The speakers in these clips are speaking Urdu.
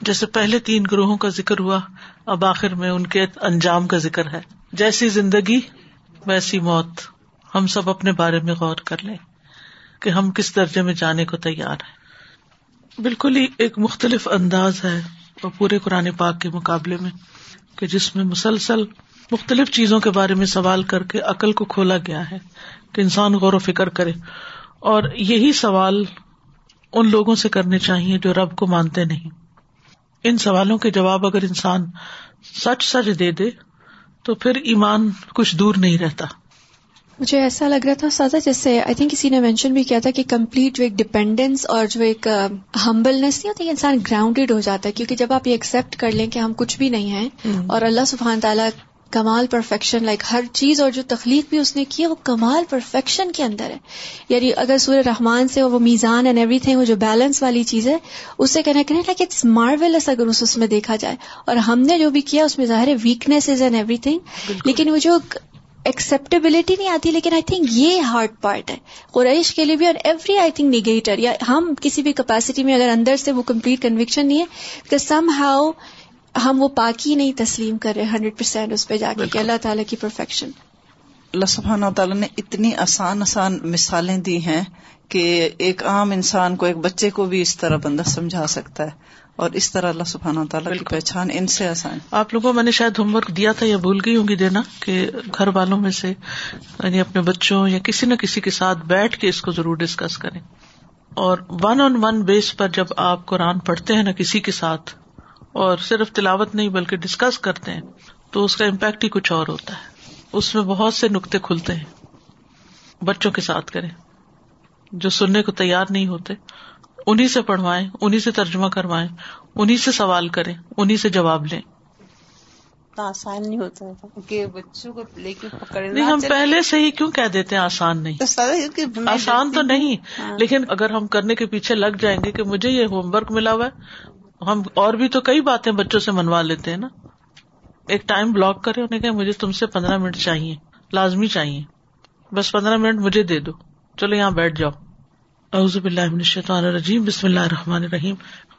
جیسے پہلے تین گروہوں کا ذکر ہوا، اب آخر میں ان کے انجام کا ذکر ہے۔ جیسی زندگی، ویسی موت۔ ہم سب اپنے بارے میں غور کر لیں کہ ہم کس درجے میں جانے کو تیار ہیں۔ بالکل ہی ایک مختلف انداز ہے پورے قرآن پاک کے مقابلے میں کہ جس میں مسلسل مختلف چیزوں کے بارے میں سوال کر کے عقل کو کھولا گیا ہے کہ انسان غور و فکر کرے۔ اور یہی سوال ان لوگوں سے کرنے چاہیے جو رب کو مانتے نہیں۔ ان سوالوں کے جواب اگر انسان سچ سچ دے دے تو پھر ایمان کچھ دور نہیں رہتا۔ مجھے ایسا لگ رہا تھا سازا جیسے آئی تھنک کسی نے مینشن بھی کیا تھا کہ کمپلیٹ جو ایک ڈپینڈینس اور جو ایک ہمبلنس نہیں ہوتی انسان گراؤنڈیڈ ہو جاتا ہے۔ کیونکہ جب آپ یہ ایکسپٹ کر لیں کہ ہم کچھ بھی نہیں ہیں اور اللہ سبحان تعالیٰ کمال پرفیکشن لائک ہر چیز اور جو تخلیق بھی اس نے کی ہے وہ کمال پرفیکشن کے اندر ہے۔ یعنی اگر سورہ رحمان سے وہ میزان اینڈ ایوری تھنگ وہ جو بیلنس والی چیز ہے اس سے کہنا کہ لائک اٹس مارویلس اگر اس میں دیکھا جائے۔ اور ہم نے جو بھی کیا اس میں ظاہر ہے ویکنیس اینڈ ایوری تھنگ لیکن وہ جو ایکسپٹیبلٹی نہیں آتی لیکن آئی تھنک یہ ہارڈ پارٹ ہے۔ قریش کے لیے بھی اور ایوری آئی تھنک نیگیٹر یا ہم کسی بھی کیپیسٹی میں اگر اندر سے وہ کمپلیٹ کنوکشن نہیں ہے سم ہاؤ ہم وہ پاکی نہیں تسلیم کر رہے ہنڈریڈ پرسینٹ اس پہ جا کے کہ اللہ تعالیٰ کی پرفیکشن اللہ سبحانہ تعالیٰ نے اتنی آسان آسان مثالیں دی ہیں کہ ایک عام انسان کو ایک بچے کو بھی اس طرح بندہ سمجھا سکتا ہے اور اس طرح اللہ سبحانہ تعالیٰ کی پہچان ان سے آسان آپ لوگوں میں نے شاید ہوم ورک دیا تھا یا بھول گئی ہوں گی دینا کہ گھر والوں میں سے یعنی اپنے بچوں یا کسی نہ کسی کے ساتھ بیٹھ کے اس کو ضرور ڈسکس کریں۔ اور ون آن ون بیس پر جب آپ قرآن پڑھتے ہیں نا کسی کے ساتھ اور صرف تلاوت نہیں بلکہ ڈسکس کرتے ہیں تو اس کا امپیکٹ ہی کچھ اور ہوتا ہے۔ اس میں بہت سے نقطے کھلتے ہیں۔ بچوں کے ساتھ کریں۔ جو سننے کو تیار نہیں ہوتے انہیں سے پڑھوائیں انہیں سے ترجمہ کروائیں انہیں سے سوال کریں انہیں سے جواب لیں۔ آسان نہیں ہوتا کہ بچوں کو لے کے نہیں ہم پہلے سے ہی کیوں کہہ دیتے ہیں آسان نہیں؟ آسان تو نہیں ہاں۔ لیکن اگر ہم کرنے کے پیچھے لگ جائیں گے کہ مجھے یہ ہوم ورک ملا ہوا ہے ہم اور بھی تو کئی باتیں بچوں سے منوا لیتے ہیں نا۔ ایک ٹائم بلاک کرے انہیں کہ مجھے تم سے پندرہ منٹ چاہیے، لازمی چاہیے۔ بس پندرہ منٹ مجھے دے دو۔ چلو یہاں بیٹھ جاؤ۔ اعوذ باللہ من الشیطان الرجیم، بسم اللہ الرحمن الرحیم۔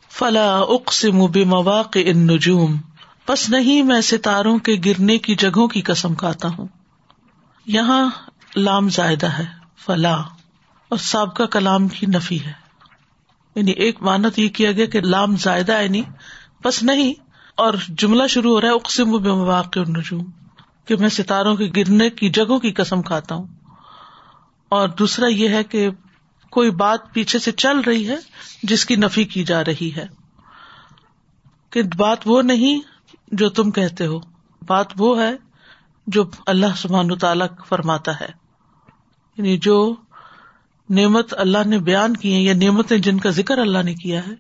فلا اقسم بمواقع النجوم۔ پس نہیں، میں ستاروں کے گرنے کی جگہوں کی قسم کھاتا ہوں۔ یہاں لام زائدہ ہے، فلا۔ اور سابقہ کلام کی نفی ہے۔ یعنی ایک مانت یہ کیا گیا کہ لام زائدہ ہے نہیں، بس نہیں، اور جملہ شروع ہو رہا ہے اقسم بے مواقع نجوم کہ میں ستاروں کے گرنے کی جگہوں کی قسم کھاتا ہوں۔ اور دوسرا یہ ہے کہ کوئی بات پیچھے سے چل رہی ہے جس کی نفی کی جا رہی ہے، کہ بات وہ نہیں جو تم کہتے ہو، بات وہ ہے جو اللہ سبحان تعالی فرماتا ہے۔ یعنی جو نعمت اللہ نے بیان کی ہے یا نعمتیں جن کا ذکر اللہ نے کیا ہے،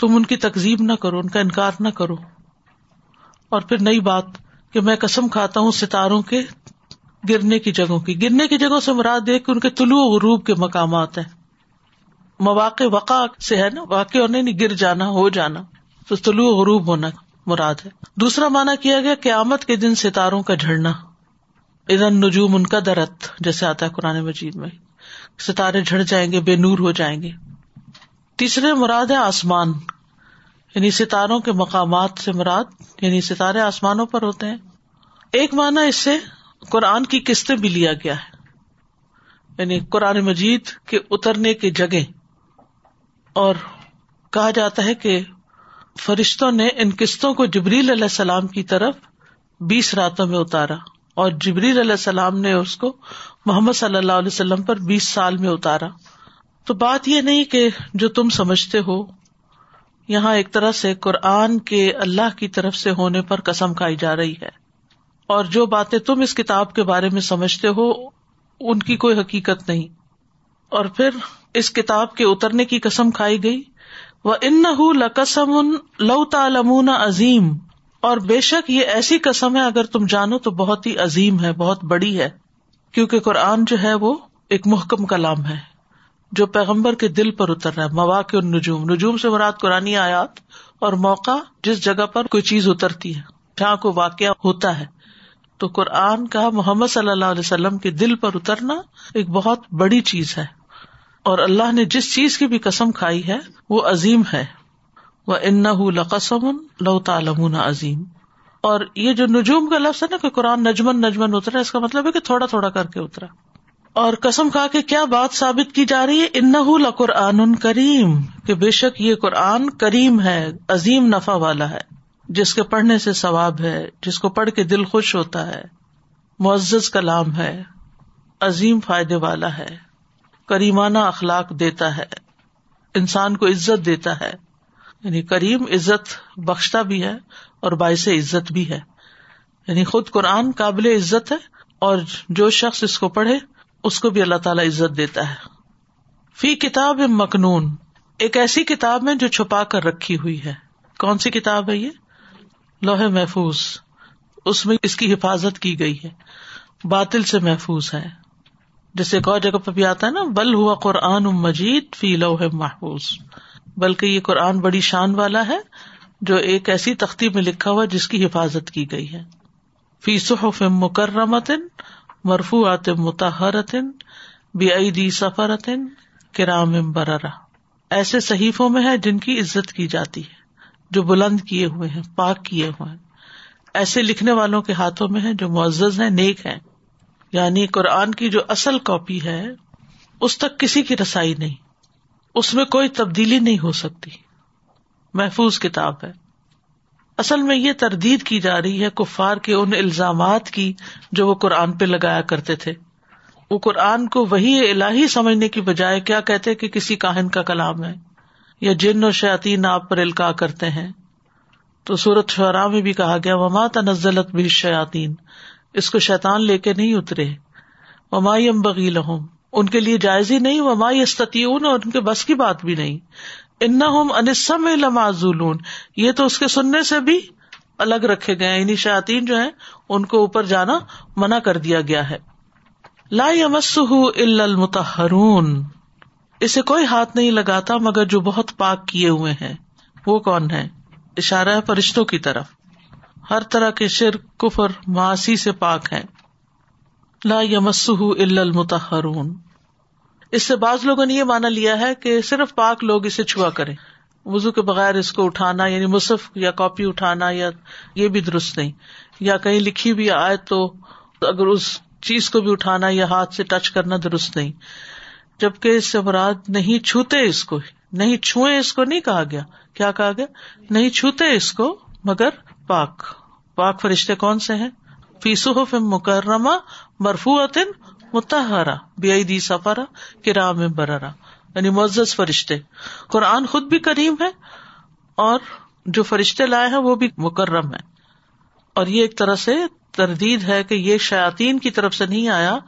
تم ان کی تقزیب نہ کرو، ان کا انکار نہ کرو۔ اور پھر نئی بات کہ میں قسم کھاتا ہوں ستاروں کے گرنے کی جگہوں کی۔ گرنے کی جگہوں سے مراد دیکھ کے ان کے طلوع غروب کے مقامات ہیں۔ مواقع وقع سے ہے نا، واقع اور نہیں، گر جانا، ہو جانا۔ تو طلوع غروب ہونا مراد ہے۔ دوسرا مانا کیا گیا، قیامت کے دن ستاروں کا جھڑنا ادن نجوم ان کا درت جیسے آتا ہے قرآن مجید میں۔ ستارے جھڑ جائیں گے، بے نور ہو جائیں گے۔ تیسرے مراد ہے آسمان۔ یعنی ستاروں کے مقامات سے مراد یعنی ستارے آسمانوں پر ہوتے ہیں۔ ایک مانا اس سے قرآن کی قسطیں بھی لیا گیا ہے۔ یعنی قرآن مجید کے اترنے کی جگہ۔ اور کہا جاتا ہے کہ فرشتوں نے ان قسطوں کو جبریل علیہ السلام کی طرف بیس راتوں میں اتارا۔ اور جبریل علیہ السلام نے اس کو محمد صلی اللہ علیہ وسلم پر بیس سال میں اتارا۔ تو بات یہ نہیں کہ جو تم سمجھتے ہو، یہاں ایک طرح سے قرآن کے اللہ کی طرف سے ہونے پر قسم کھائی جا رہی ہے۔ اور جو باتیں تم اس کتاب کے بارے میں سمجھتے ہو، ان کی کوئی حقیقت نہیں۔ اور پھر اس کتاب کے اترنے کی قسم کھائی گئی۔ وہ ان لقسم لو تعلمون عظیم اور بے شک یہ ایسی قسم ہے، اگر تم جانو تو بہت ہی عظیم ہے، بہت بڑی ہے۔ کیونکہ قرآن جو ہے وہ ایک محکم کلام ہے، جو پیغمبر کے دل پر اتر رہا ہے، مواقع نجوم۔ نجوم سے مراد قرآن آیات اور موقع جس جگہ پر کوئی چیز اترتی ہے، جہاں کوئی واقعہ ہوتا ہے۔ تو قرآن کا محمد صلی اللہ علیہ وسلم کے دل پر اترنا ایک بہت بڑی چیز ہے۔ اور اللہ نے جس چیز کی بھی قسم کھائی ہے، وہ عظیم ہے۔ وہ ان لقسم لو تعلم عظیم اور یہ جو نجوم کا لفظ ہے نا کہ قرآن نجمن نجمن اترا اس کا مطلب ہے کہ تھوڑا تھوڑا کر کے اترا۔ اور قسم کھا کے کیا بات ثابت کی جا رہی ہے؟ ان لقرآن کریم، کہ بے شک یہ قرآن کریم ہے، عظیم نفع والا ہے، جس کے پڑھنے سے ثواب ہے، جس کو پڑھ کے دل خوش ہوتا ہے، معزز کلام ہے، عظیم فائدے والا ہے، کریمانہ اخلاق دیتا ہے، انسان کو عزت دیتا ہے۔ یعنی کریم عزت بخشتا بھی ہے اور باعث عزت بھی ہے۔ یعنی خود قرآن قابل عزت ہے اور جو شخص اس کو پڑھے، اس کو بھی اللہ تعالی عزت دیتا ہے۔ فی کتاب مکنون، ایک ایسی کتاب میں جو چھپا کر رکھی ہوئی ہے۔ کون سی کتاب ہے یہ؟ لوہے محفوظ۔ اس میں اس کی حفاظت کی گئی ہے۔ باطل سے محفوظ ہے۔ جیسے ایک اور جگہ پہ بھی آتا ہے نا، بل ہوا قرآن مجید فی لوہ محفوظ۔ بلکہ یہ قرآن بڑی شان والا ہے۔ جو ایک ایسی تختی میں لکھا ہوا جس کی حفاظت کی گئی ہے۔ فی صحف مکرمتن مرفوعات متحرتن بی سفرتن کرام بررا ایسے صحیفوں میں ہے جن کی عزت کی جاتی ہے، جو بلند کیے ہوئے ہیں، پاک کیے ہوئے ہیں۔ ایسے لکھنے والوں کے ہاتھوں میں ہے جو معزز ہیں، نیک ہے یعنی قرآن کی جو اصل کاپی ہے، اس تک کسی کی رسائی نہیں۔ اس میں کوئی تبدیلی نہیں ہو سکتی۔ محفوظ کتاب ہے۔ اصل میں یہ تردید کی جا رہی ہے کفار کے ان الزامات کی جو وہ قرآن پہ لگایا کرتے تھے۔ وہ قرآن کو وہی الہی سمجھنے کی بجائے کیا کہتے کہ کسی کاہن کا کلام ہے یا جن و شاطین آپ پر الکا کرتے ہیں۔ تو سورت شعرا میں بھی کہا گیا، وما تنزلت بھی شاطین اس کو شیتان لے کے نہیں اترے۔ وما یم بغیل ان کے لیے جائز ہی نہیں، وما استطیون اور ان کے بس کی بات بھی نہیں۔ ان انسم لمازولون یہ تو اس کے سننے سے بھی الگ رکھے گئے یعنی شاطین جو ہے ان کو اوپر جانا منع کر دیا گیا ہے۔ لا یمس المتحرون اسے کوئی ہاتھ نہیں لگاتا مگر جو بہت پاک کیے ہوئے ہیں۔ وہ کون ہے اشارہ فرشتوں کی طرف۔ ہر طرح کے شر کفر معاشی سے پاک ہے لا یمس المتحرون اس سے بعض لوگوں نے یہ مانا لیا ہے کہ صرف پاک لوگ اسے چھوا کریں۔ وزو کے بغیر اس کو اٹھانا یعنی مصف یا کاپی اٹھانا یا یہ بھی درست نہیں۔ یا کہیں لکھی بھی آئے تو اگر اس چیز کو بھی اٹھانا یا ہاتھ سے ٹچ کرنا درست نہیں۔ جبکہ اس سے مراد نہیں چھوتے اس کو، نہیں چھوئے اس کو نہیں کہا گیا۔ کیا کہا گیا؟ نہیں چھوتے اس کو، مگر پاک۔ پاک فرشتے کون سے ہیں؟ فیسو مکرمہ مرفوعت متحرا بے سفرا کرام بررا یعنی معزز فرشتے۔ قرآن خود بھی کریم ہے اور جو فرشتے لائے ہیں وہ بھی مکرم ہے اور یہ ایک طرح سے تردید ہے کہ یہ شاطین کی طرف سے نہیں آیا،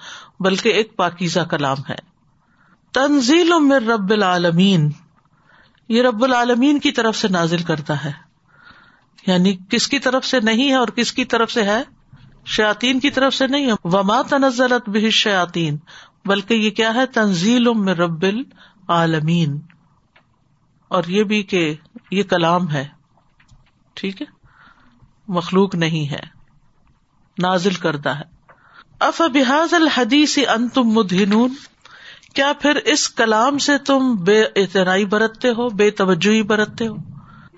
بلکہ ایک پاکیزہ کلام ہے۔ تنزیل من رب العالمین۔ یہ رب العالمین کی طرف سے نازل کرتا ہے۔ یعنی کس کی طرف سے نہیں ہے اور کس کی طرف سے ہے؟ شاطین کی طرف سے نہیں ہے وما تنزلت بھی شاطین بلکہ یہ کیا ہے؟ تنزیل میں رب العالمین اور یہ بھی کہ یہ کلام ہے۔ ٹھیک ہے؟ مخلوق نہیں ہے۔ نازل کردہ ہے۔ اف بحاظ الحدیث انتم مدہنون کیا پھر اس کلام سے تم بے اتنائی برتتے ہو؟ بے توجہ برتتے ہو؟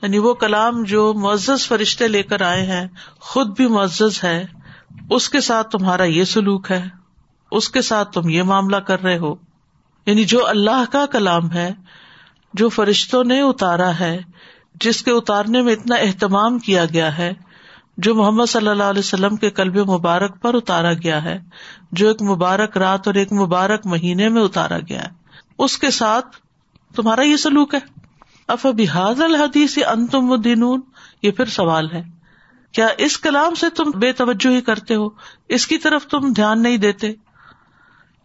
یعنی وہ کلام جو معزز فرشتے لے کر آئے ہیں، خود بھی معزز ہے اس کے ساتھ تمہارا یہ سلوک ہے، اس کے ساتھ تم یہ معاملہ کر رہے ہو۔ یعنی جو اللہ کا کلام ہے، جو فرشتوں نے اتارا ہے، جس کے اتارنے میں اتنا اہتمام کیا گیا ہے، جو محمد صلی اللہ علیہ وسلم کے کلب مبارک پر اتارا گیا ہے، جو ایک مبارک رات اور ایک مبارک مہینے میں اتارا گیا ہے۔ اس کے ساتھ تمہارا یہ سلوک ہے۔ اف بحاظ الحدیث انتم دینون یہ پھر سوال ہے۔ کیا اس کلام سے تم بے توجہ ہی کرتے ہو؟ اس کی طرف تم دھیان نہیں دیتے؟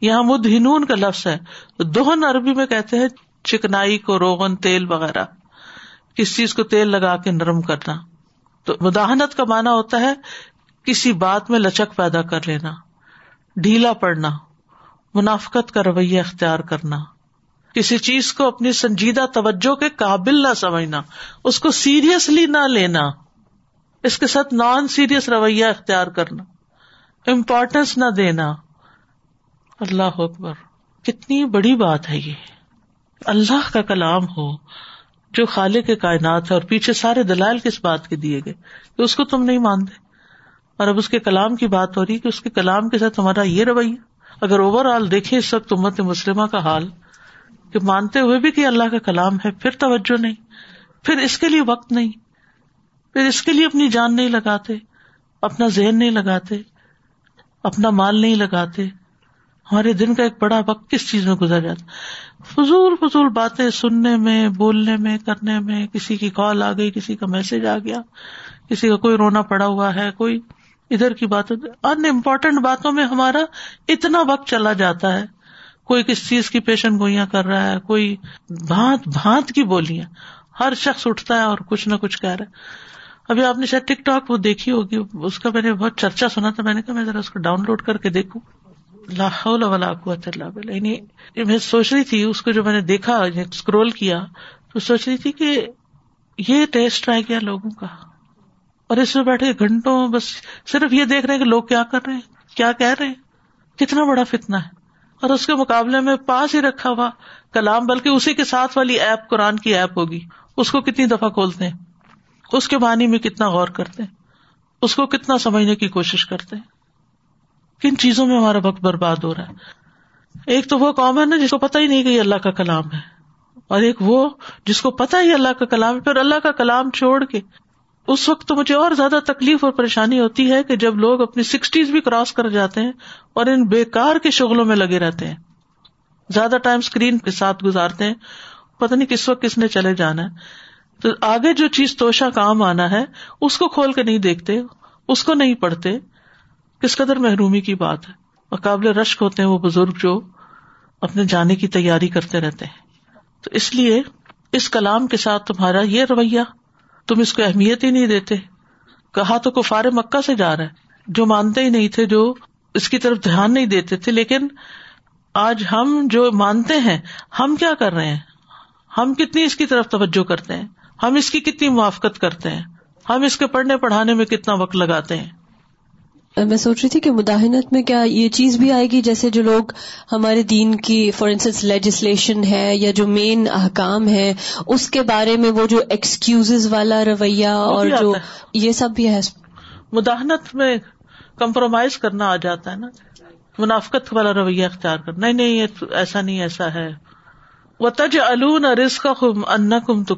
یہاں مدہنون کا لفظ ہے۔ دوہن عربی میں کہتے ہیں چکنائی کو روغن، تیل وغیرہ۔ کس چیز کو تیل لگا کے نرم کرنا؟ تو مداحنت کا مانا ہوتا ہے کسی بات میں لچک پیدا کر لینا، ڈھیلا پڑنا، منافقت کا رویہ اختیار کرنا۔ کسی چیز کو اپنی سنجیدہ توجہ کے قابل نہ سمجھنا، اس کو سیریسلی نہ لینا۔ اس کے ساتھ نان سیریس رویہ اختیار کرنا امپورٹینس نہ دینا۔ اللہ اکبر، کتنی بڑی بات ہے یہ۔ اللہ کا کلام ہو، جو خالے کے کائنات ہے اور پیچھے سارے دلائل کس بات کے دیے گئے، کہ اس کو تم نہیں مانتے۔ اور اب اس کے کلام کی بات ہو رہی کہ اس کے کلام کے ساتھ تمہارا یہ رویہ۔ اگر اوور آل دیکھے اس وقت امت مسلمہ کا حال، کہ مانتے ہوئے بھی کہ اللہ کا کلام ہے، پھر توجہ نہیں، پھر اس کے لیے وقت نہیں۔ پھر اس کے لیے اپنی جان نہیں لگاتے، اپنا ذہن نہیں لگاتے، اپنا مال نہیں لگاتے۔ ہمارے دن کا ایک بڑا وقت کس چیز میں گزر جاتا؟ فضول فضول باتیں سننے میں، بولنے میں، کرنے میں، کسی کی کال آ گئی، کسی کا میسج آ گیا، کسی کا کوئی رونا پڑا ہوا ہے، کوئی ادھر کی بات ان امپورٹینٹ باتوں میں ہمارا اتنا وقت چلا جاتا ہے۔ کوئی کس چیز کی پیشن گوئیاں کر رہا ہے، کوئی بھانت بھانت کی بولیاں۔ ہر شخص اٹھتا ہے اور کچھ نہ کچھ کہہ رہا ہے۔ ابھی آپ نے شاید ٹک ٹاک وہ دیکھی ہوگی، اس کا میں نے بہت چرچا سنا تھا، میں نے کہا میں ذرا اس کو ڈاؤن لوڈ کر کے دیکھوں۔ لاہور یعنی میں سوچ رہی تھی، اس کو جو میں نے دیکھا یعنی اسکرول کیا، تو سوچ رہی تھی کہ یہ ٹیسٹ ٹرائی کیا لوگوں کا۔ اور اس میں بیٹھے گھنٹوں بس صرف یہ دیکھ رہے کہ لوگ کیا کر رہے ہیں، کیا کہہ رہے ہیں۔ کتنا بڑا فتنا ہے۔ اور اس کے مقابلے میں پاس ہی رکھا ہوا کلام، بلکہ اسی کے ساتھ والی ایپ، قرآن کی ایپ ہوگی۔ اس کو کتنی دفعہ کھولتے ہیں۔ اس کے معنی میں کتنا غور کرتے ہیں؟ اس کو کتنا سمجھنے کی کوشش کرتے ہیں؟ کن چیزوں میں ہمارا وقت برباد ہو رہا ہے؟ ایک تو وہ قوم ہے نا جس کو پتا ہی نہیں کہ یہ اللہ کا کلام ہے، اور ایک وہ جس کو پتا ہی اللہ کا کلام ہے، پھر اللہ کا کلام چھوڑ کے۔ اس وقت تو مجھے اور زیادہ تکلیف اور پریشانی ہوتی ہے کہ جب لوگ اپنی سکسٹیز بھی کراس کر جاتے ہیں اور ان بےکار کے شغلوں میں لگے رہتے ہیں۔ زیادہ ٹائم اسکرین کے ساتھ گزارتے ہیں پتا نہیں کس وقت کس نے چلے جانا ہے۔ تو آگے جو چیز توشا کام آنا ہے، اس کو کھول کے نہیں دیکھتے، اس کو نہیں پڑھتے، کس قدر محرومی کی بات ہے۔ اور قابل رشک ہوتے ہیں، وہ بزرگ جو اپنے جانے کی تیاری کرتے رہتے ہیں۔ تو اس لیے اس کلام کے ساتھ تمہارا یہ رویہ، تم اس کو اہمیت ہی نہیں دیتے۔ کہا تو کفار مکہ سے جا رہا ہے۔ جو مانتے ہی نہیں تھے، جو اس کی طرف دھیان نہیں دیتے تھے، لیکن آج ہم جو مانتے ہیں، ہم کیا کر رہے ہیں؟ ہم کتنی اس کی طرف توجہ کرتے ہیں؟ ہم اس کی کتنی موافقت کرتے ہیں؟ ہم اس کے پڑھنے پڑھانے میں کتنا وقت لگاتے ہیں؟ میں سوچ رہی تھی کہ مداحنت میں کیا یہ چیز بھی آئے گی جیسے جو لوگ ہمارے دین کی فار انسٹنس لیجسلیشن ہے یا جو مین احکام ہے اس کے بارے میں وہ جو ایکسکیوز والا رویہ اور جو یہ سب بھی ہے۔ مداحنت میں کمپرومائز کرنا آ جاتا ہے نا۔ منافقت والا رویہ اختیار کرنا۔ نہیں نہیں ایسا نہیں ایسا ہے۔ وہ تج الون رسق کم ان کم تو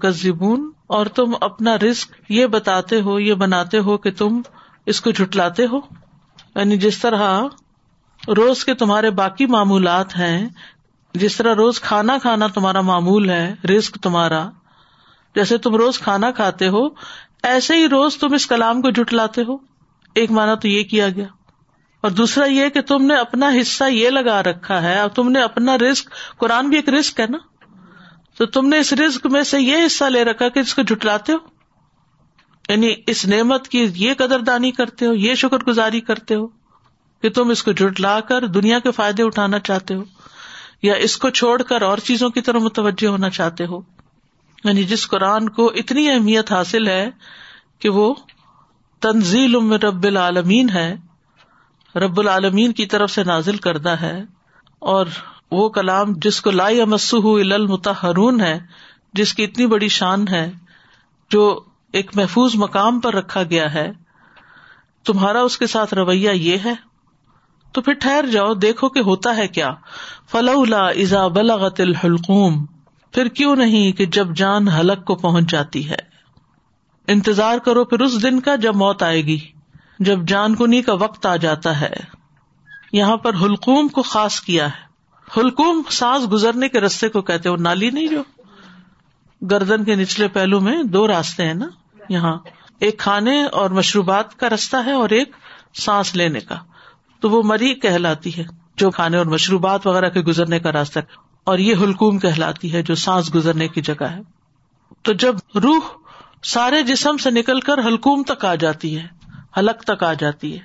اور تم اپنا رسک یہ بتاتے ہو، یہ بناتے ہو کہ تم اس کو جٹلاتے ہو۔ یعنی جس طرح روز کے تمہارے باقی معمولات ہیں، جس طرح روز کھانا کھانا تمہارا معمول ہے رسک تمہارا، جیسے تم روز کھانا کھاتے ہو، ایسے ہی روز تم اس کلام کو جٹلاتے ہو۔ ایک مانا تو یہ کیا گیا۔ اور دوسرا یہ کہ تم نے اپنا حصہ یہ لگا رکھا ہے، اور تم نے اپنا رسک قرآن بھی ایک رسک ہے نا۔ تو تم نے اس رسک میں سے یہ حصہ لے رکھا کہ اس کو جٹلاتے ہو؟ یعنی اس نعمت کی یہ قدر دانی کرتے ہو، یہ شکر گزاری کرتے ہو کہ تم اس کو جٹلا کر دنیا کے فائدے اٹھانا چاہتے ہو یا اس کو چھوڑ کر اور چیزوں کی طرح متوجہ ہونا چاہتے ہو؟ یعنی جس قرآن کو اتنی اہمیت حاصل ہے کہ وہ تنزیل رب العالمین ہے، رب العالمین کی طرف سے نازل کردہ ہے اور وہ کلام جس کو لائی مسح المتحرون ہے، جس کی اتنی بڑی شان ہے، جو ایک محفوظ مقام پر رکھا گیا ہے، تمہارا اس کے ساتھ رویہ یہ ہے۔ تو پھر ٹھہر جاؤ، دیکھو کہ ہوتا ہے کیا۔ فلولا ازا بلغت الحلقوم، پھر کیوں نہیں کہ جب جان حلق کو پہنچ جاتی ہے۔ انتظار کرو پھر اس دن کا جب موت آئے گی، جب جان کنی کا وقت آ جاتا ہے۔ یہاں پر حلقوم کو خاص کیا ہے۔ حلقوم سانس گزرنے کے رستے کو کہتے وہ نالی نہیں جو گردن کے نچلے پہلو میں دو راستے ہیں نا۔ یہاں ایک کھانے اور مشروبات کا رستہ ہے اور ایک سانس لینے کا۔ تو وہ مری کہلاتی ہے، جو کھانے اور مشروبات وغیرہ کے گزرنے کا راستہ ہے۔ اور یہ حلقوم کہلاتی ہے، جو سانس گزرنے کی جگہ ہے۔ تو جب روح سارے جسم سے نکل کر حلقوم تک آ جاتی ہے حلق تک آ جاتی ہے،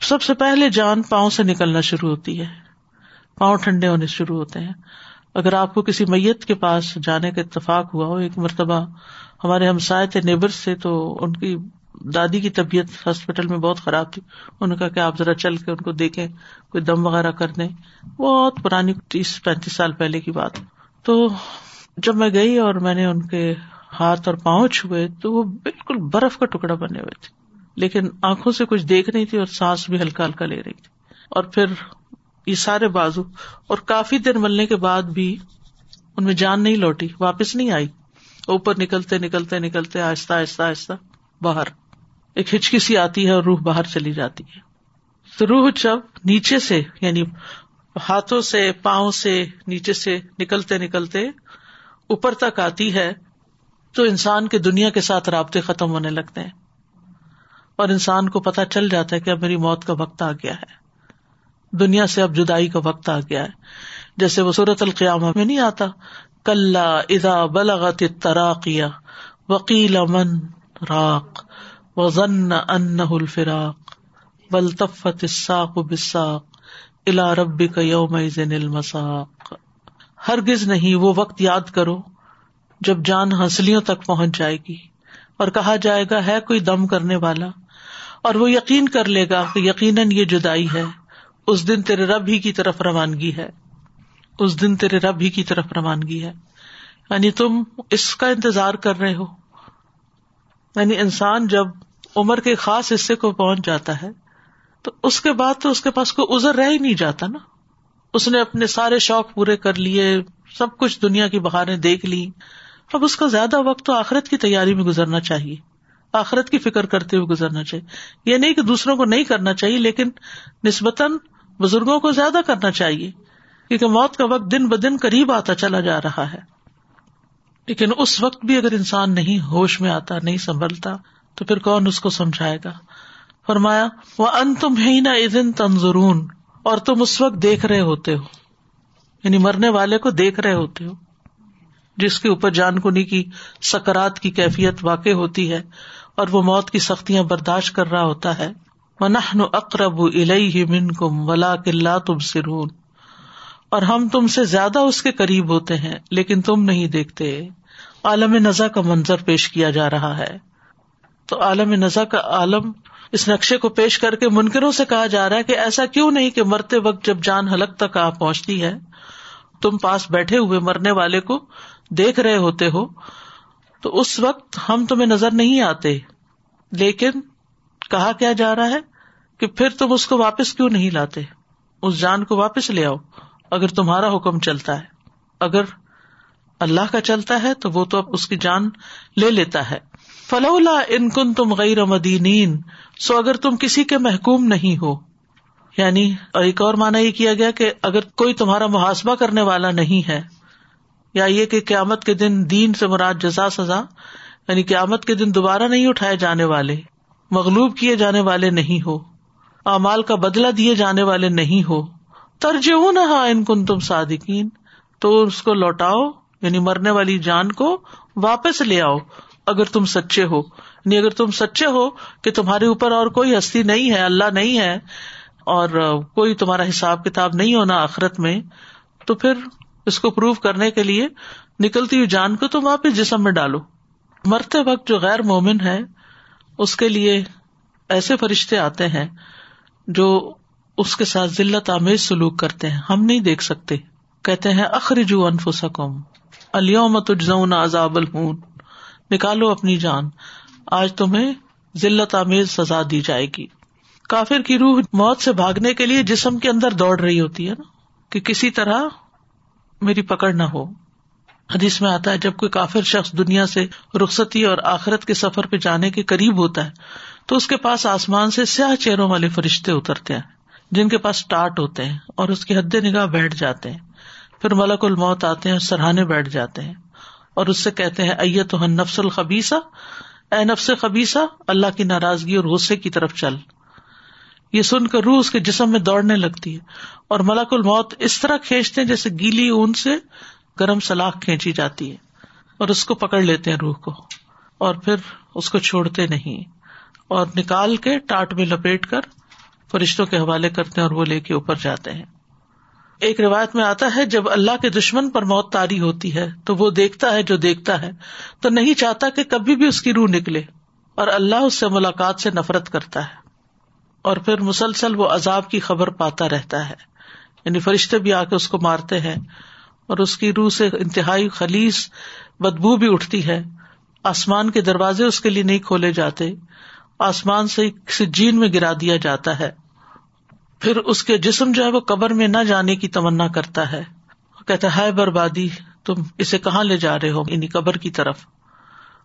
سب سے پہلے جان پاؤں سے نکلنا شروع ہوتی ہے۔ پاؤں ٹھنڈے ہونے شروع ہوتے ہیں۔ اگر آپ کو کسی میت کے پاس جانے کا اتفاق ہوا ہو، ایک مرتبہ ہمارے ہمسائے تھے نیبر سے، تو ان کی دادی کی طبیعت ہاسپٹل میں بہت خراب تھی۔ انہوں نے کہا کہ آپ ذرا چل کے ان کو دیکھیں، کوئی دم وغیرہ کر دیں۔ بہت پرانی تیس پینتیس سال پہلے کی بات۔ تو جب میں گئی اور میں نے ان کے ہاتھ اور پاؤں چھوئے، تو وہ بالکل برف کا ٹکڑا بنے ہوئے تھے۔ لیکن آنکھوں سے کچھ دیکھ رہی تھی اور سانس بھی ہلکا ہلکا لے رہی تھی۔ اور پھر یہ سارے بازو اور کافی دیر ملنے کے بعد بھی ان میں جان نہیں لوٹی، واپس نہیں آئی۔ اوپر نکلتے نکلتے نکلتے آہستہ آہستہ آہستہ باہر، ایک ہچکی سی آتی ہے اور روح باہر چلی جاتی ہے۔ تو روح جب نیچے سے یعنی ہاتھوں سے، پاؤں سے نیچے سے نکلتے نکلتے اوپر تک آتی ہے، تو انسان کے دنیا کے ساتھ رابطے ختم ہونے لگتے ہیں۔ اور انسان کو پتا چل جاتا ہے کہ اب میری موت کا وقت آ گیا ہے۔ دنیا سے اب جدائی کا وقت آ گیا ہے۔ جیسے وہ صورت القیامہ میں نہیں آتا۔ کل ادا بلغت تراقیا وکیل امن راق و ضن ان الفراق بلطفت الساق بساق الا ربی کا یوم المساق۔ ہرگز نہیں وہ وقت یاد کرو جب جان ہنسلیوں تک پہنچ جائے گی۔ اور کہا جائے گا، ہے کوئی دم کرنے والا؟ اور وہ یقین کر لے گا کہ یقیناً یہ جدائی ہے۔ اس دن تیرے رب ہی کی طرف روانگی ہے۔ اس دن تیرے رب ہی کی طرف روانگی ہے۔ یعنی تم اس کا انتظار کر رہے ہو۔ یعنی انسان جب عمر کے خاص حصے کو پہنچ جاتا ہے، تو اس کے بعد تو اس کے پاس کوئی ازر رہ ہی نہیں جاتا نا۔ اس نے اپنے سارے شوق پورے کر لیے، سب کچھ دنیا کی بہاریں دیکھ لی اب اس کا زیادہ وقت تو آخرت کی تیاری میں گزرنا چاہیے۔ آخرت کی فکر کرتے ہوئے گزرنا چاہیے۔ یہ نہیں کہ دوسروں کو نہیں کرنا چاہیے، لیکن نسبتاً بزرگوں کو زیادہ کرنا چاہیے، کیونکہ موت کا وقت دن بدن قریب آتا چلا جا رہا ہے۔ لیکن اس وقت بھی اگر انسان نہیں ہوش میں آتا، نہیں سنبھلتا، تو پھر کون اس کو سمجھائے گا؟ فرمایا وہ ان تم ہی نہ ادن تنظرون، اور تم اس وقت دیکھ رہے ہوتے ہو۔ یعنی مرنے والے کو دیکھ رہے ہوتے ہو۔ جس کے اوپر جان کنی کی سکرات کی کیفیت واقع ہوتی ہے، اور وہ موت کی سختیاں برداشت کر رہا ہوتا ہے۔ اقرب من کم ولا کلّا تم سرون اور ہم تم سے زیادہ اس کے قریب ہوتے ہیں، لیکن تم نہیں دیکھتے۔ عالم نزا کا منظر پیش کیا جا رہا ہے۔ تو عالم نزا کا عالم اس نقشے کو پیش کر کے منکروں سے کہا جا رہا ہے کہ ایسا کیوں نہیں کہ مرتے وقت جب جان حلق تک آ پہنچتی ہے، تم پاس بیٹھے ہوئے مرنے والے کو دیکھ رہے ہوتے ہو۔ تو اس وقت ہم تمہیں نظر نہیں آتے، لیکن کہا کیا جا رہا ہے کہ پھر تم اس کو واپس کیوں نہیں لاتے؟ اس جان کو واپس لے آؤ، اگر تمہارا حکم چلتا ہے۔ اگر اللہ کا چلتا ہے تو وہ تو اب اس کی جان لے لیتا ہے۔ فلولا ان کن تم غیر مدینین سو اگر تم کسی کے محکوم نہیں ہو۔ یعنی ایک اور مانا یہ کیا گیا کہ اگر کوئی تمہارا محاسبہ کرنے والا نہیں ہے، یا یہ کہ قیامت کے دن دین سے مراد جزا سزا یعنی قیامت کے دن دوبارہ نہیں اٹھائے جانے والے مغلوب کیے جانے والے نہیں ہو امال کا بدلا دیے جانے والے نہیں ہو ترج نہ ان کن تم صادقین، تو اس کو لوٹاؤ یعنی مرنے والی جان کو واپس لے آؤ، اگر تم سچے ہو۔ یعنی اگر تم سچے ہو کہ تمہارے اوپر اور کوئی ہستی نہیں ہے، اللہ نہیں ہے، اور کوئی تمہارا حساب کتاب نہیں ہونا آخرت میں، تو پھر اس کو پروو کرنے کے لیے نکلتی ہوئی جان کو تم واپس جسم میں ڈالو۔ مرتے وقت جو غیر مومن ہے اس کے لیے ایسے فرشتے آتے ہیں جو اس کے ساتھ ذلت آمیز سلوک کرتے ہیں۔ ہم نہیں دیکھ سکتے۔ کہتے ہیں، اخرجو انفسکم۔ اليوم تجزون عذاب الہون۔ نکالو اپنی جان۔ آج تمہیں ذلت آمیز سزا دی جائے گی۔ کافر کی روح موت سے بھاگنے کے لیے جسم کے اندر دوڑ رہی ہوتی ہے نا، کہ کسی طرح میری پکڑ نہ ہو۔ حدیث میں آتا ہے، جب کوئی کافر شخص دنیا سے رخصتی اور آخرت کے سفر پہ جانے کے قریب ہوتا ہے، تو اس کے پاس آسمان سے سیاہ چہروں والے فرشتے اترتے ہیں، جن کے پاس ٹاٹ ہوتے ہیں اور اس کی حد نگاہ بیٹھ جاتے ہیں۔ پھر ملک الموت آتے ہیں سرہانے بیٹھ جاتے ہیں۔ اور اس سے کہتے ہیں ایت نفس الخبیسا اے نفس خبیسا اللہ کی ناراضگی اور غصے کی طرف چل۔ یہ سن کر روح اس کے جسم میں دوڑنے لگتی ہے۔ اور ملک الموت اس طرح کھینچتے ہیں جیسے گیلی اون سے گرم سلاخ کھینچی جاتی ہے اور اس کو پکڑ لیتے ہیں روح کو اور پھر اس کو چھوڑتے نہیں اور نکال کے ٹاٹ میں لپیٹ کر فرشتوں کے حوالے کرتے ہیں اور وہ لے کے اوپر جاتے ہیں۔ ایک روایت میں آتا ہے، جب اللہ کے دشمن پر موت تاری ہوتی ہے تو وہ دیکھتا ہے جو دیکھتا ہے، تو نہیں چاہتا کہ کبھی بھی اس کی روح نکلے اور اللہ اس سے ملاقات سے نفرت کرتا ہے۔ اور پھر مسلسل وہ عذاب کی خبر پاتا رہتا ہے۔ یعنی فرشتے بھی آ کے اس کو مارتے ہیں اور اس کی روح سے انتہائی خلیص بدبو بھی اٹھتی ہے۔ آسمان کے دروازے اس کے لیے نہیں کھولے جاتے۔ آسمان سے کسی جین میں گرا دیا جاتا ہے۔ پھر اس کے جسم جو ہے وہ قبر میں نہ جانے کی تمنا کرتا ہے۔ کہتا ہے بربادی، تم اسے کہاں لے جا رہے ہو؟ انہیں قبر کی طرف۔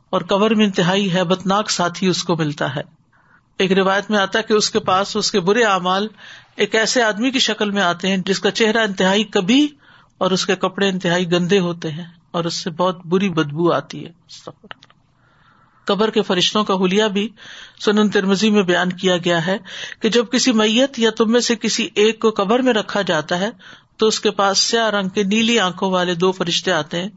اور قبر میں انتہائی ہے ناک ساتھی اس کو ملتا ہے۔ ایک روایت میں آتا ہے کہ اس کے پاس اس کے برے اعمال ایک ایسے آدمی کی شکل میں آتے ہیں جس کا چہرہ انتہائی کبھی اور اس کے کپڑے انتہائی گندے ہوتے ہیں اور اس سے بہت بری بدبو آتی ہے۔ قبر کے فرشتوں کا حلیہ بھی سنن ترمزی میں بیان کیا گیا ہے کہ جب کسی میت یا تم میں سے کسی ایک کو قبر میں رکھا جاتا ہے، تو اس کے پاس سیاہ رنگ کے نیلی آنکھوں والے دو فرشتے آتے ہیں۔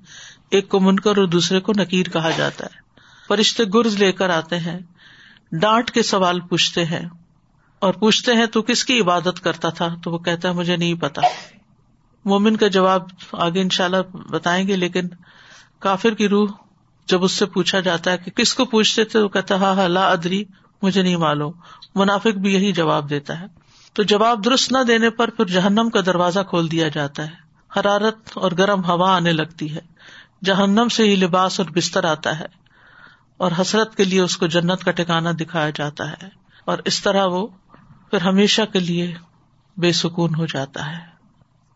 ایک کو منکر اور دوسرے کو نکیر کہا جاتا ہے۔ فرشتے گرز لے کر آتے ہیں، ڈانٹ کے سوال پوچھتے ہیں۔ اور پوچھتے ہیں، تو کس کی عبادت کرتا تھا؟ تو وہ کہتا ہے، مجھے نہیں پتا۔ مومن کا جواب آگے ان شاء اللہ بتائیں گے، لیکن کافر کی روح جب اس سے پوچھا جاتا ہے کہ کس کو پوچھتے تھے، وہ کہتا ہاں لا ادری، مجھے نہیں معلوم۔ منافق بھی یہی جواب دیتا ہے۔ تو جواب درست نہ دینے پر پھر جہنم کا دروازہ کھول دیا جاتا ہے۔ حرارت اور گرم ہوا آنے لگتی ہے۔ جہنم سے ہی لباس اور بستر آتا ہے۔ اور حسرت کے لیے اس کو جنت کا ٹھکانا دکھایا جاتا ہے۔ اور اس طرح وہ پھر ہمیشہ کے لیے بے سکون ہو جاتا ہے۔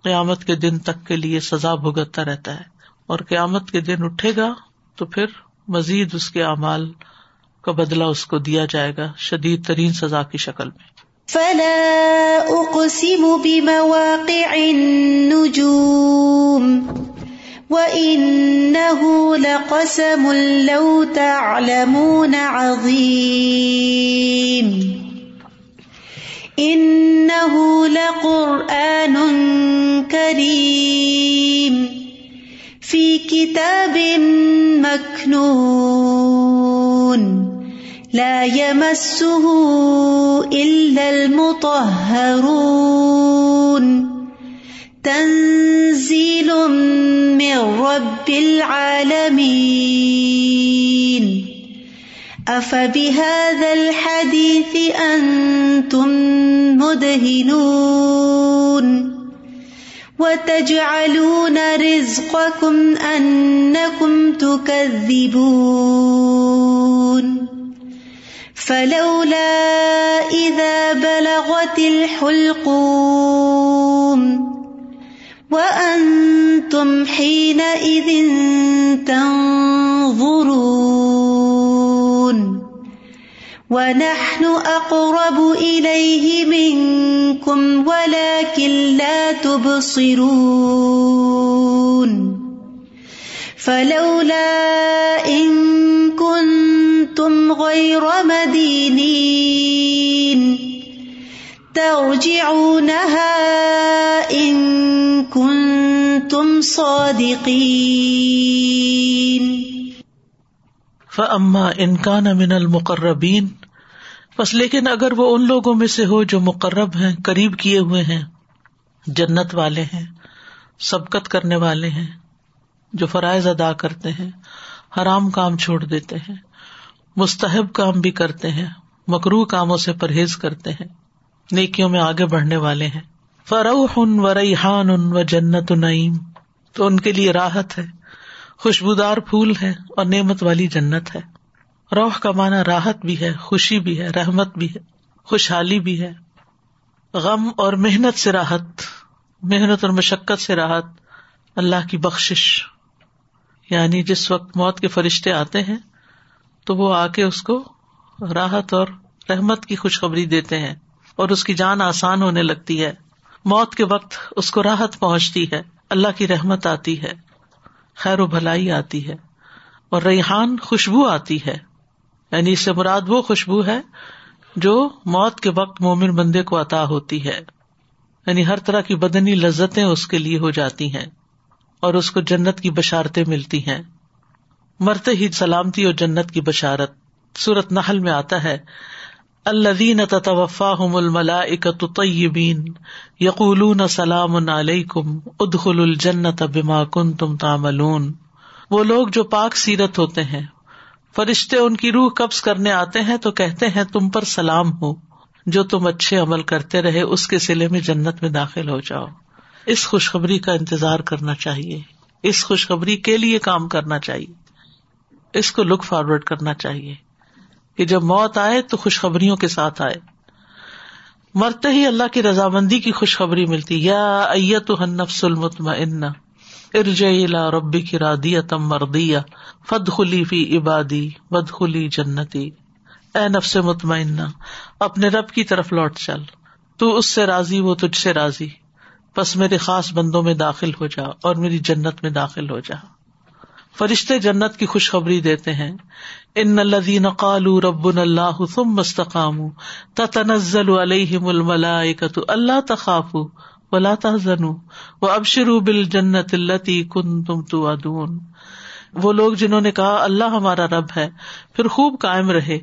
قیامت کے دن تک کے لیے سزا بھگتتا رہتا ہے اور قیامت کے دن اٹھے گا تو پھر مزید اس کے اعمال کا بدلا اس کو دیا جائے گا شدید ترین سزا کی شکل میں۔ وَإِنَّهُ لَقَسَمٌ لَوْ تَعْلَمُونَ عَظِيمٌ إِنَّهُ لَقُرْآنٌ كَرِيمٌ فِي كِتَابٍ مَكْنُونٍ لا يمسه إلا المطهرون تنزيل من رب العالمين أفبهذا الحديث أنتم مدهنون وتجعلون رزقكم أنكم تكذبون فلولا إذا بلغت الحلقوم وَأَنتُمْ حِينَئِذٍ تَنظُرُونَ وَنَحْنُ أَقْرَبُ إِلَيْهِ مِنكُمْ وَلَكِنْ لَا تُبْصِرُونَ فَلَوْلَا إِن كُنتُمْ غَيْرَ مَدِينِينَ ترجعونها إن كنتم صادقين فأما إن كان من بس لیکن اگر وہ ان لوگوں میں سے ہو جو مقرب ہیں، قریب کیے ہوئے ہیں، جنت والے ہیں، سبقت کرنے والے ہیں، جو فرائض ادا کرتے ہیں، حرام کام چھوڑ دیتے ہیں، مستحب کام بھی کرتے ہیں مکرو کاموں سے پرہیز کرتے ہیں، نیکیوں میں آگے بڑھنے والے ہیں۔ فروح ان و ریحان ان و جنت نعیم تو ان کے لیے راحت ہے۔ خوشبودار پھول ہے اور نعمت والی جنت ہے۔ روح کا مانا راحت بھی ہے، خوشی بھی ہے، رحمت بھی ہے، خوشحالی بھی ہے۔ غم اور محنت سے راحت، محنت اور مشقت سے راحت، اللہ کی بخش یعنی جس وقت موت کے فرشتے آتے ہیں، تو وہ آ کے اس کو راحت اور رحمت کی خوشخبری دیتے ہیں اور اس کی جان آسان ہونے لگتی ہے۔ موت کے وقت اس کو راحت پہنچتی ہے، اللہ کی رحمت آتی ہے۔ خیر و بھلائی آتی ہے اور ریحان خوشبو آتی ہے۔ یعنی اس سے مراد وہ خوشبو ہے جو موت کے وقت مومن بندے کو عطا ہوتی ہے۔ یعنی ہر طرح کی بدنی لذتیں اس کے لیے ہو جاتی ہیں اور اس کو جنت کی بشارتیں ملتی ہیں۔ مرتے ہی سلامتی اور جنت کی بشارت سورت نحل میں آتا ہے۔ الذين تتوفاهم الملائكة طيبين يقولون سلام عليكم ادخلوا الجنة بما كنتم تعملون۔ وہ لوگ جو پاک سیرت ہوتے ہیں، فرشتے ان کی روح قبض کرنے آتے ہیں تو کہتے ہیں تم پر سلام ہو، جو تم اچھے عمل کرتے رہے اس کے سلے میں جنت میں داخل ہو جاؤ۔ اس خوشخبری کا انتظار کرنا چاہیے، اس خوشخبری کے لیے کام کرنا چاہیے، اس کو لک فارورڈ کرنا چاہیے۔ کہ جب موت آئے تو خوشخبریوں کے ساتھ آئے۔ مرتے ہی اللہ کی رضامندی کی خوشخبری ملتی، یا ایت نفس المطمئن ارجع ربی کی رادی تم مردیا فد خلی فی عبادی بد خلی جنتی۔ اے نفس مطمئنہ، اپنے رب کی طرف لوٹ چل۔ تو اس سے راضی، وہ تجھ سے راضی۔ بس میرے خاص بندوں میں داخل ہو جا اور میری جنت میں داخل ہو جا۔ فرشتے جنت کی خوشخبری دیتے ہیں۔ ان الذين قالوا ربنا الله ثم استقاموا تتنزل عليهم الملائكه الا تخافوا ولا تحزنوا وابشروا بالجنه التي كنتم توعدون وہ لوگ جنہوں نے کہا اللہ ہمارا رب ہے، پھر خوب قائم رہے،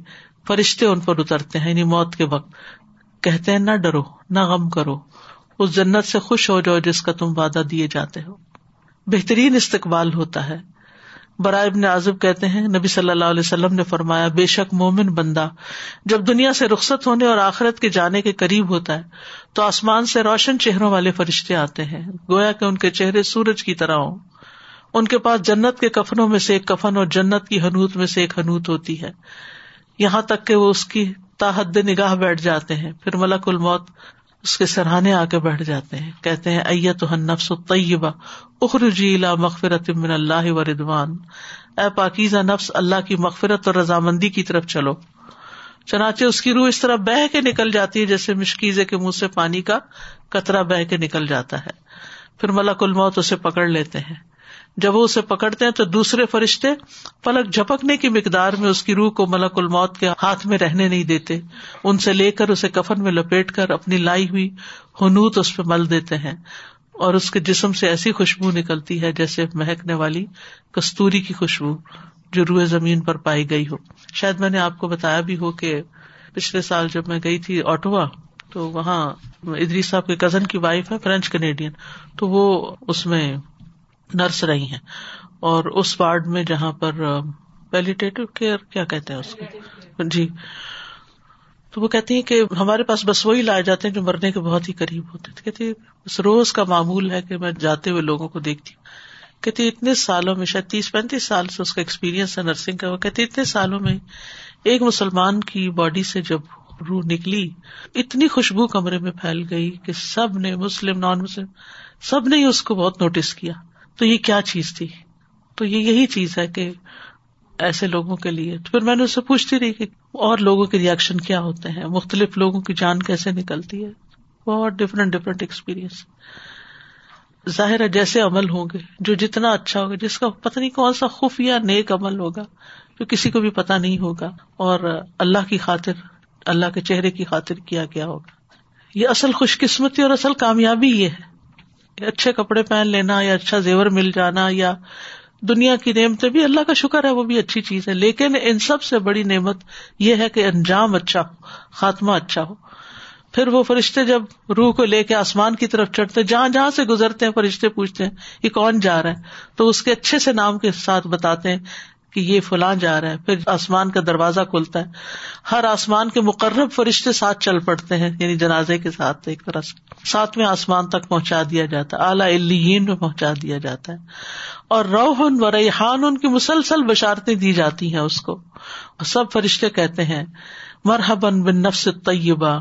فرشتے ان پر اترتے ہیں یعنی موت کے وقت۔ کہتے ہیں، نہ ڈرو، نہ غم کرو، اس جنت سے خوش ہو جاؤ جس کا تم وعدہ دیے جاتے ہو۔ بہترین استقبال ہوتا ہے۔ برائے ابن عازب کہتے ہیں، نبی صلی اللہ علیہ وسلم نے فرمایا، بے شک مومن بندہ جب دنیا سے رخصت ہونے اور آخرت کے جانے کے قریب ہوتا ہے، تو آسمان سے روشن چہروں والے فرشتے آتے ہیں۔ گویا کہ ان کے چہرے سورج کی طرح ہوں۔ ان کے پاس جنت کے کفنوں میں سے ایک کفن اور جنت کی حنوت میں سے ایک حنوت ہوتی ہے۔ یہاں تک کہ وہ اس کی تاحد نگاہ بیٹھ جاتے ہیں۔ پھر ملک الموت اس کے سرحانے آ کے بیٹھ جاتے ہیں۔ کہتے ہیں ایت نفس طیبہ اخرجی لا مغفرت من اللہ و ردوان اے پاکیزہ نفس، اللہ کی مغفرت اور رضامندی کی طرف چلو۔ چنانچہ اس کی روح اس طرح بہ کے نکل جاتی ہے جیسے مشکیزے کے منہ سے پانی کا کترا بہ کے نکل جاتا ہے۔ پھر ملک الموت اسے پکڑ لیتے ہیں۔ جب وہ اسے پکڑتے ہیں تو دوسرے فرشتے پلک جھپکنے کی مقدار میں اس کی روح کو ملک الموت کے ہاتھ میں رہنے نہیں دیتے۔ ان سے لے کر اسے کفن میں لپیٹ کر اپنی لائی ہوئی ہنوت اس پہ مل دیتے ہیں۔ اور اس کے جسم سے ایسی خوشبو نکلتی ہے جیسے مہکنے والی کستوری کی خوشبو جو روئے زمین پر پائی گئی ہو۔ شاید میں نے آپ کو بتایا بھی ہو کہ پچھلے سال جب میں گئی تھی آٹوا، تو وہاں ادریس صاحب کے کزن کی وائف ہے فرینچ کینیڈین، تو وہ اس میں نرس رہی ہیں اور اس وارڈ میں جہاں پر پیلیٹیو کیئر کیا کہتے ہیں اس کو؟ جی۔ تو وہ کہتی ہیں کہ ہمارے پاس بس وہی لائے جاتے ہیں جو مرنے کے بہت ہی قریب ہوتے تھے۔ کہتی بس روز کا معمول ہے کہ میں جاتے ہوئے لوگوں کو دیکھتی ہوں۔ کہتی اتنے سالوں میں، شاید تیس پینتیس سال سے اس کا ایکسپیرئنس ہے نرسنگ کا۔ وہ کہتی اتنے سالوں میں ایک مسلمان کی باڈی سے جب روح نکلی، اتنی خوشبو کمرے میں پھیل گئی کہ سب نے مسلم نان مسلم سب نے ہی اس کو بہت نوٹس کیا۔ تو یہ کیا چیز تھی؟ تو یہ یہی چیز ہے کہ ایسے لوگوں کے لیے۔ پھر میں نے اس سے پوچھتی رہی کہ اور لوگوں کے ریئیکشن کیا ہوتے ہیں؟ مختلف لوگوں کی جان کیسے نکلتی ہے؟ بہت ڈفرینٹ ڈفرینٹ ایکسپیرئنس ظاہر ہے جیسے عمل ہوں گے، جو جتنا اچھا ہوگا، جس کا پتہ نہیں کون سا خوف یا نیک عمل ہوگا، جو کسی کو بھی پتا نہیں ہوگا، اور اللہ کی خاطر، اللہ کے چہرے کی خاطر کیا گیا ہوگا۔ یہ اصل خوش قسمتی اور اصل کامیابی یہ ہے۔ اچھے کپڑے پہن لینا یا اچھا زیور مل جانا یا دنیا کی نعمتیں بھی اللہ کا شکر ہے، وہ بھی اچھی چیز ہے۔ لیکن ان سب سے بڑی نعمت یہ ہے کہ انجام اچھا ہو، خاتمہ اچھا ہو۔ پھر وہ فرشتے جب روح کو لے کے آسمان کی طرف چڑھتے جہاں جہاں سے گزرتے ہیں، فرشتے پوچھتے ہیں، یہ کون جا رہا ہے؟ تو اس کے اچھے سے نام کے ساتھ بتاتے ہیں۔ کہ یہ فلاں جا رہا ہے، پھر آسمان کا دروازہ کھلتا ہے۔ ہر آسمان کے مقرب فرشتے ساتھ چل پڑتے ہیں یعنی جنازے کے ساتھ ایک طرح سے۔ ساتویں آسمان تک پہنچا دیا جاتا ہے، اعلیٰ الین میں پہنچا دیا جاتا ہے۔ اور روحن و ریحان ان کی مسلسل بشارتیں دی جاتی ہیں اس کو۔ سب فرشتے کہتے ہیں مرحبن بن نفس طیبہ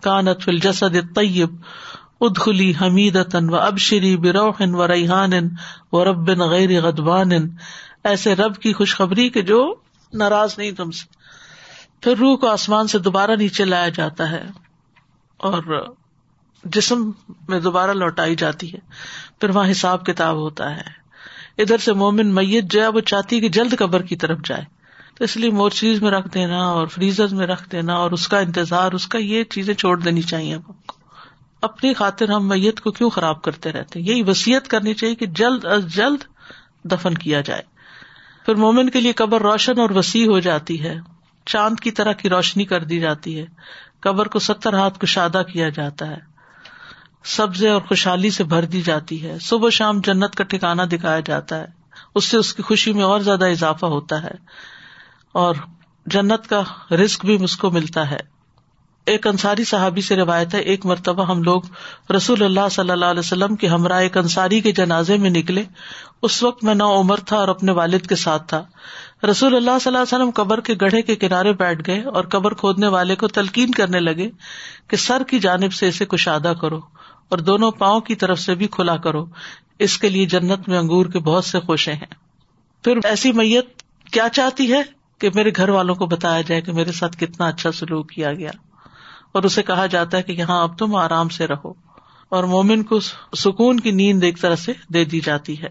کانت فل جسد طیب ادخلی حمید و ابشری بروحن و ریحان و ربن غیر غدبان ایسے رب کی خوشخبری کے جو ناراض نہیں تم سے۔ پھر روح کو آسمان سے دوبارہ نیچے لایا جاتا ہے اور جسم میں دوبارہ لوٹائی جاتی ہے۔ پھر وہاں حساب کتاب ہوتا ہے۔ ادھر سے مومن میت جو ہے، وہ چاہتی کہ جلد قبر کی طرف جائے۔ تو اس لیے مورچیز میں رکھ دینا اور فریزر میں رکھ دینا اور اس کا انتظار، اس کا یہ چیزیں چھوڑ دینی چاہیے ہم کو۔ اپنی خاطر ہم میت کو کیوں خراب کرتے رہتے یہی وسیعت کرنی چاہیے کہ جلد از جلد دفن کیا جائے۔ پھر مومن کے لیے قبر روشن اور وسیع ہو جاتی ہے۔ چاند کی طرح کی روشنی کر دی جاتی ہے۔ قبر کو ستر ہاتھ کشادہ کیا جاتا ہے۔ سبزے اور خوشحالی سے بھر دی جاتی ہے۔ صبح شام جنت کا ٹھکانا دکھایا جاتا ہے۔ اس سے اس کی خوشی میں اور زیادہ اضافہ ہوتا ہے۔ اور جنت کا رسک بھی اس کو ملتا ہے۔ ایک انصاری صحابی سے روایت ہے، ایک مرتبہ ہم لوگ رسول اللہ صلی اللہ علیہ وسلم کے ہمراہ ایک انصاری کے جنازے میں نکلے۔ اس وقت میں نو عمر تھا اور اپنے والد کے ساتھ تھا۔ رسول اللہ صلی اللہ علیہ وسلم قبر کے گڑھے کے کنارے بیٹھ گئے اور قبر کھودنے والے کو تلقین کرنے لگے کہ سر کی جانب سے اسے کشادہ کرو اور دونوں پاؤں کی طرف سے بھی کھلا کرو۔ اس کے لیے جنت میں انگور کے بہت سے خوشے ہیں۔ پھر ایسی میت کیا چاہتی ہے کہ میرے گھر والوں کو بتایا جائے کہ میرے ساتھ کتنا اچھا سلوک کیا گیا۔ اور اسے کہا جاتا ہے کہ یہاں اب تم آرام سے رہو۔ اور مومن کو سکون کی نیند ایک طرح سے دے دی جاتی ہے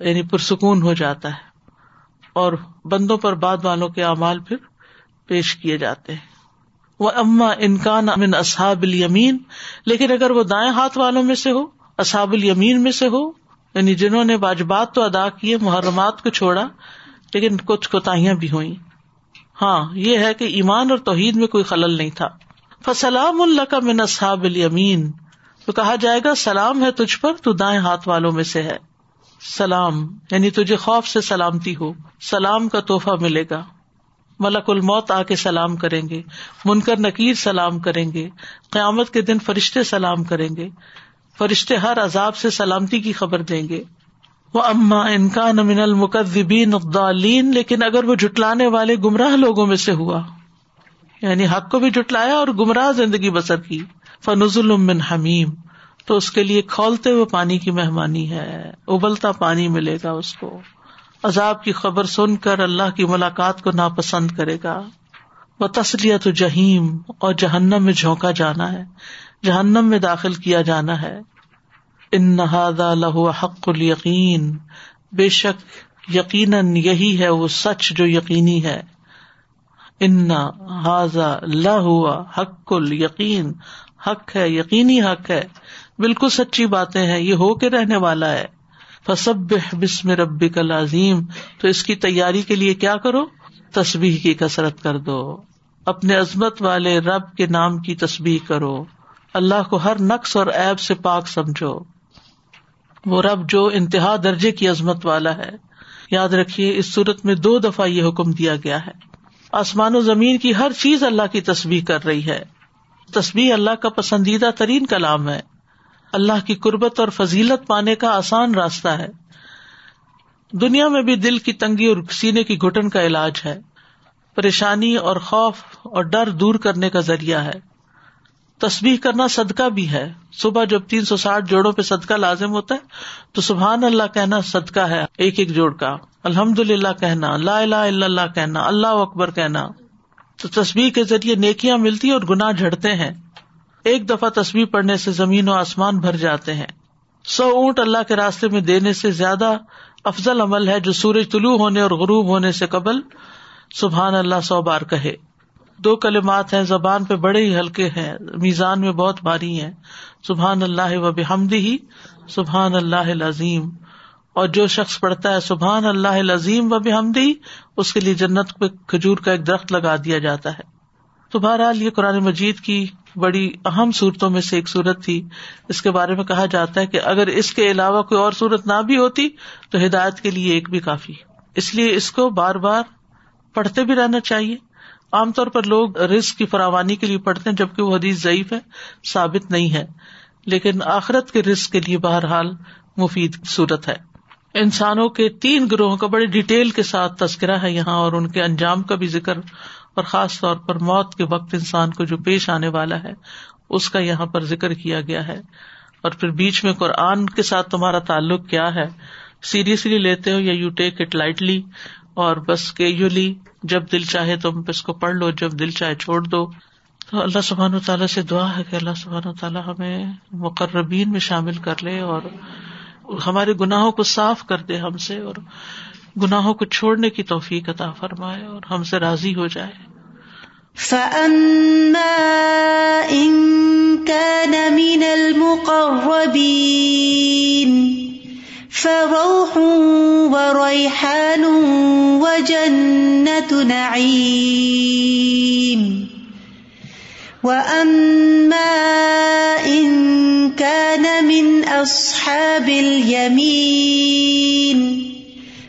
یعنی پرسکون ہو جاتا ہے۔ اور بندوں پر بعد والوں کے اعمال پھر پیش کیے جاتے ہیں۔ وہ اما انکان امن اصحاب الیمین لیکن اگر وہ دائیں ہاتھ والوں میں سے ہو اصحاب الیمین میں سے ہو یعنی جنہوں نے واجبات تو ادا کیے، محرمات کو چھوڑا، لیکن کچھ کوتاہیاں بھی ہوئی ہاں یہ ہے کہ ایمان اور توحید میں کوئی خلل نہیں تھا۔ فسلام اللہ کا من اصحاب الیمین۔ تو کہا جائے گا، سلام ہے تجھ پر، تو دائیں ہاتھ والوں میں سے ہے۔ سلام یعنی تجھے خوف سے سلامتی ہو، سلام کا تحفہ ملے گا۔ ملک الموت آ کے سلام کریں گے، منکر نکیر سلام کریں گے، قیامت کے دن فرشتے سلام کریں گے۔ فرشتے ہر عذاب سے سلامتی کی خبر دیں گے۔ وہ اما انکان من المقدبین الضالین لیکن اگر وہ جٹلانے والے گمراہ لوگوں میں سے ہوا۔ یعنی حق کو بھی جٹلایا اور گمراہ زندگی بسر کی۔ فنز المن حمیم، تو اس کے لیے کھولتے ہوئے پانی کی مہمانی ہے۔ ابلتا پانی ملے گا اس کو۔ عذاب کی خبر سن کر اللہ کی ملاقات کو ناپسند کرے گا۔ وہ تسلیت جہیم، اور جہنم میں جھونکا جانا ہے۔ جہنم میں داخل کیا جانا ہے۔ ان لہو حق القین بے شک یقیناً یہی ہے، وہ سچ جو یقینی ہے۔ ان ہوا حق ال یقین حق ہے، یقینی حق ہے۔ بالکل سچی باتیں ہیں، یہ ہو کے رہنے والا ہے۔ فصب بسم ربی کا لازیم تو اس کی تیاری کے لیے کیا کرو؟ تصبیح کی کسرت کر دو۔ اپنے عظمت والے رب کے نام کی تصبیح کرو۔ اللہ کو ہر نقص اور ایب سے پاک سمجھو۔ وہ رب جو انتہا درجے کی عظمت والا ہے۔ یاد رکھیے، اس صورت میں دو دفعہ یہ حکم دیا گیا ہے۔ آسمان و زمین کی ہر چیز اللہ کی تصویر کر رہی ہے۔ تصویر اللہ کا پسندیدہ ترین کلام ہے۔ اللہ کی قربت اور فضیلت پانے کا آسان راستہ ہے۔ دنیا میں بھی دل کی تنگی اور سینے کی گٹن کا علاج ہے۔ پریشانی اور خوف اور ڈر دور کرنے کا ذریعہ ہے۔ تصویر کرنا صدقہ بھی ہے۔ صبح جب تین سو ساٹھ جوڑوں پہ صدقہ لازم ہوتا ہے، تو سبحان اللہ کہنا صدقہ ہے ایک ایک جوڑ کا۔ الحمد للہ کہنا، لا الہ الا اللہ کہنا، اللہ اکبر کہنا۔ تو تصویر کے ذریعے نیکیاں ملتی اور گناہ جھڑتے ہیں۔ ایک دفعہ تصویر پڑھنے سے زمین و آسمان بھر جاتے ہیں۔ سو اونٹ اللہ کے راستے میں دینے سے زیادہ افضل عمل ہے جو سورج طلوع ہونے اور غروب ہونے سے قبل سبحان اللہ سو بار کہے۔ دو کلمات ہیں، زبان پہ بڑے ہی ہلکے ہیں، میزان میں بہت بھاری ہیں۔ سبحان اللہ و بحمدی ہی سبحان اللہ عظیم اور جو شخص پڑھتا ہے، سبحان اللہ عظیم و بحمدی اس کے لیے جنت پہ کھجور کا ایک درخت لگا دیا جاتا ہے۔ تو بہرحال یہ قرآن مجید کی بڑی اہم صورتوں میں سے ایک صورت تھی۔ اس کے بارے میں کہا جاتا ہے کہ اگر اس کے علاوہ کوئی اور صورت نہ بھی ہوتی، تو ہدایت کے لیے ایک بھی کافی۔ اس لیے اس کو بار بار پڑھتے بھی رہنا چاہیے۔ عام طور پر لوگ رسک کی فراوانی کے لیے پڑھتے ہیں، جبکہ وہ حدیث ضعیف ہے، ثابت نہیں ہے۔ لیکن آخرت کے رسک کے لیے بہرحال مفید صورت ہے۔ انسانوں کے تین گروہوں کا بڑے ڈیٹیل کے ساتھ تذکرہ ہے یہاں، اور ان کے انجام کا بھی ذکر، اور خاص طور پر موت کے وقت انسان کو جو پیش آنے والا ہے، اس کا یہاں پر ذکر کیا گیا ہے۔ اور پھر بیچ میں قرآن کے ساتھ تمہارا تعلق کیا ہے؟ سیریسلی لیتے ہو یا یو ٹیک اٹ لائٹلی اور بس کیجولی جب دل چاہے تم اس کو پڑھ لو، جب دل چاہے چھوڑ دو۔ تو اللہ سبحان و تعالیٰ سے دعا ہے کہ اللہ سبحان و تعالیٰ ہمیں مقربین میں شامل کر لے اور ہمارے گناہوں کو صاف کر دے ہم سے اور گناہوں کو چھوڑنے کی توفیق عطا فرمائے اور ہم سے راضی ہو جائے۔ فَأَمَّا إِن كَانَ مِنَ الْمُقَرَّبِينَ فَرَوْحٌ وَرَيْحَانٌ وَجَنَّةُ نَعِيمٍ. وَأَمَّا إِن كَانَ مِنْ أَصْحَابِ الْيَمِينَ،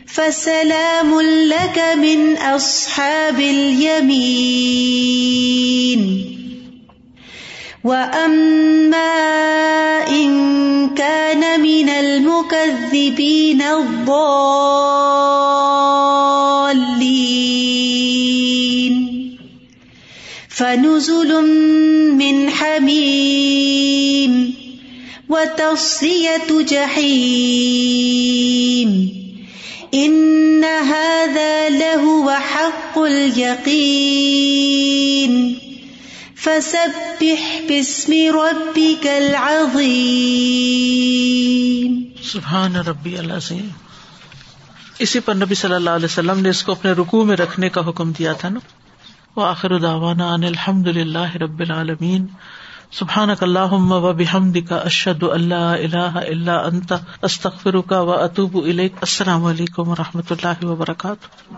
فسلام لك من اصحاب اليمين. وَأَمَّا إِن كَانَ مِنَ الْمُكَذِّبِينَ الضَّالِّينَ فَنُزُلٌ مِّنْ حَمِيمٍ وَتَصْلِيَةُ جَحِيمٍ إِنَّ هَذَا لَهُوَ حَقُّ الْيَقِينِ فسبح باسم ربك العظيم. سبحان ربی اللہ سے. اسی پر نبی صلی اللہ علیہ وسلم نے اس کو اپنے رکوع میں رکھنے کا حکم دیا تھا نا. وآخر دعوانا ان الحمد للہ رب العالمین. سبحانک اللہم و بحمدک اشہد اللہ الہ الا انت، استغفرک و اتوب السلام علیکم و رحمۃ اللہ وبرکاتہ.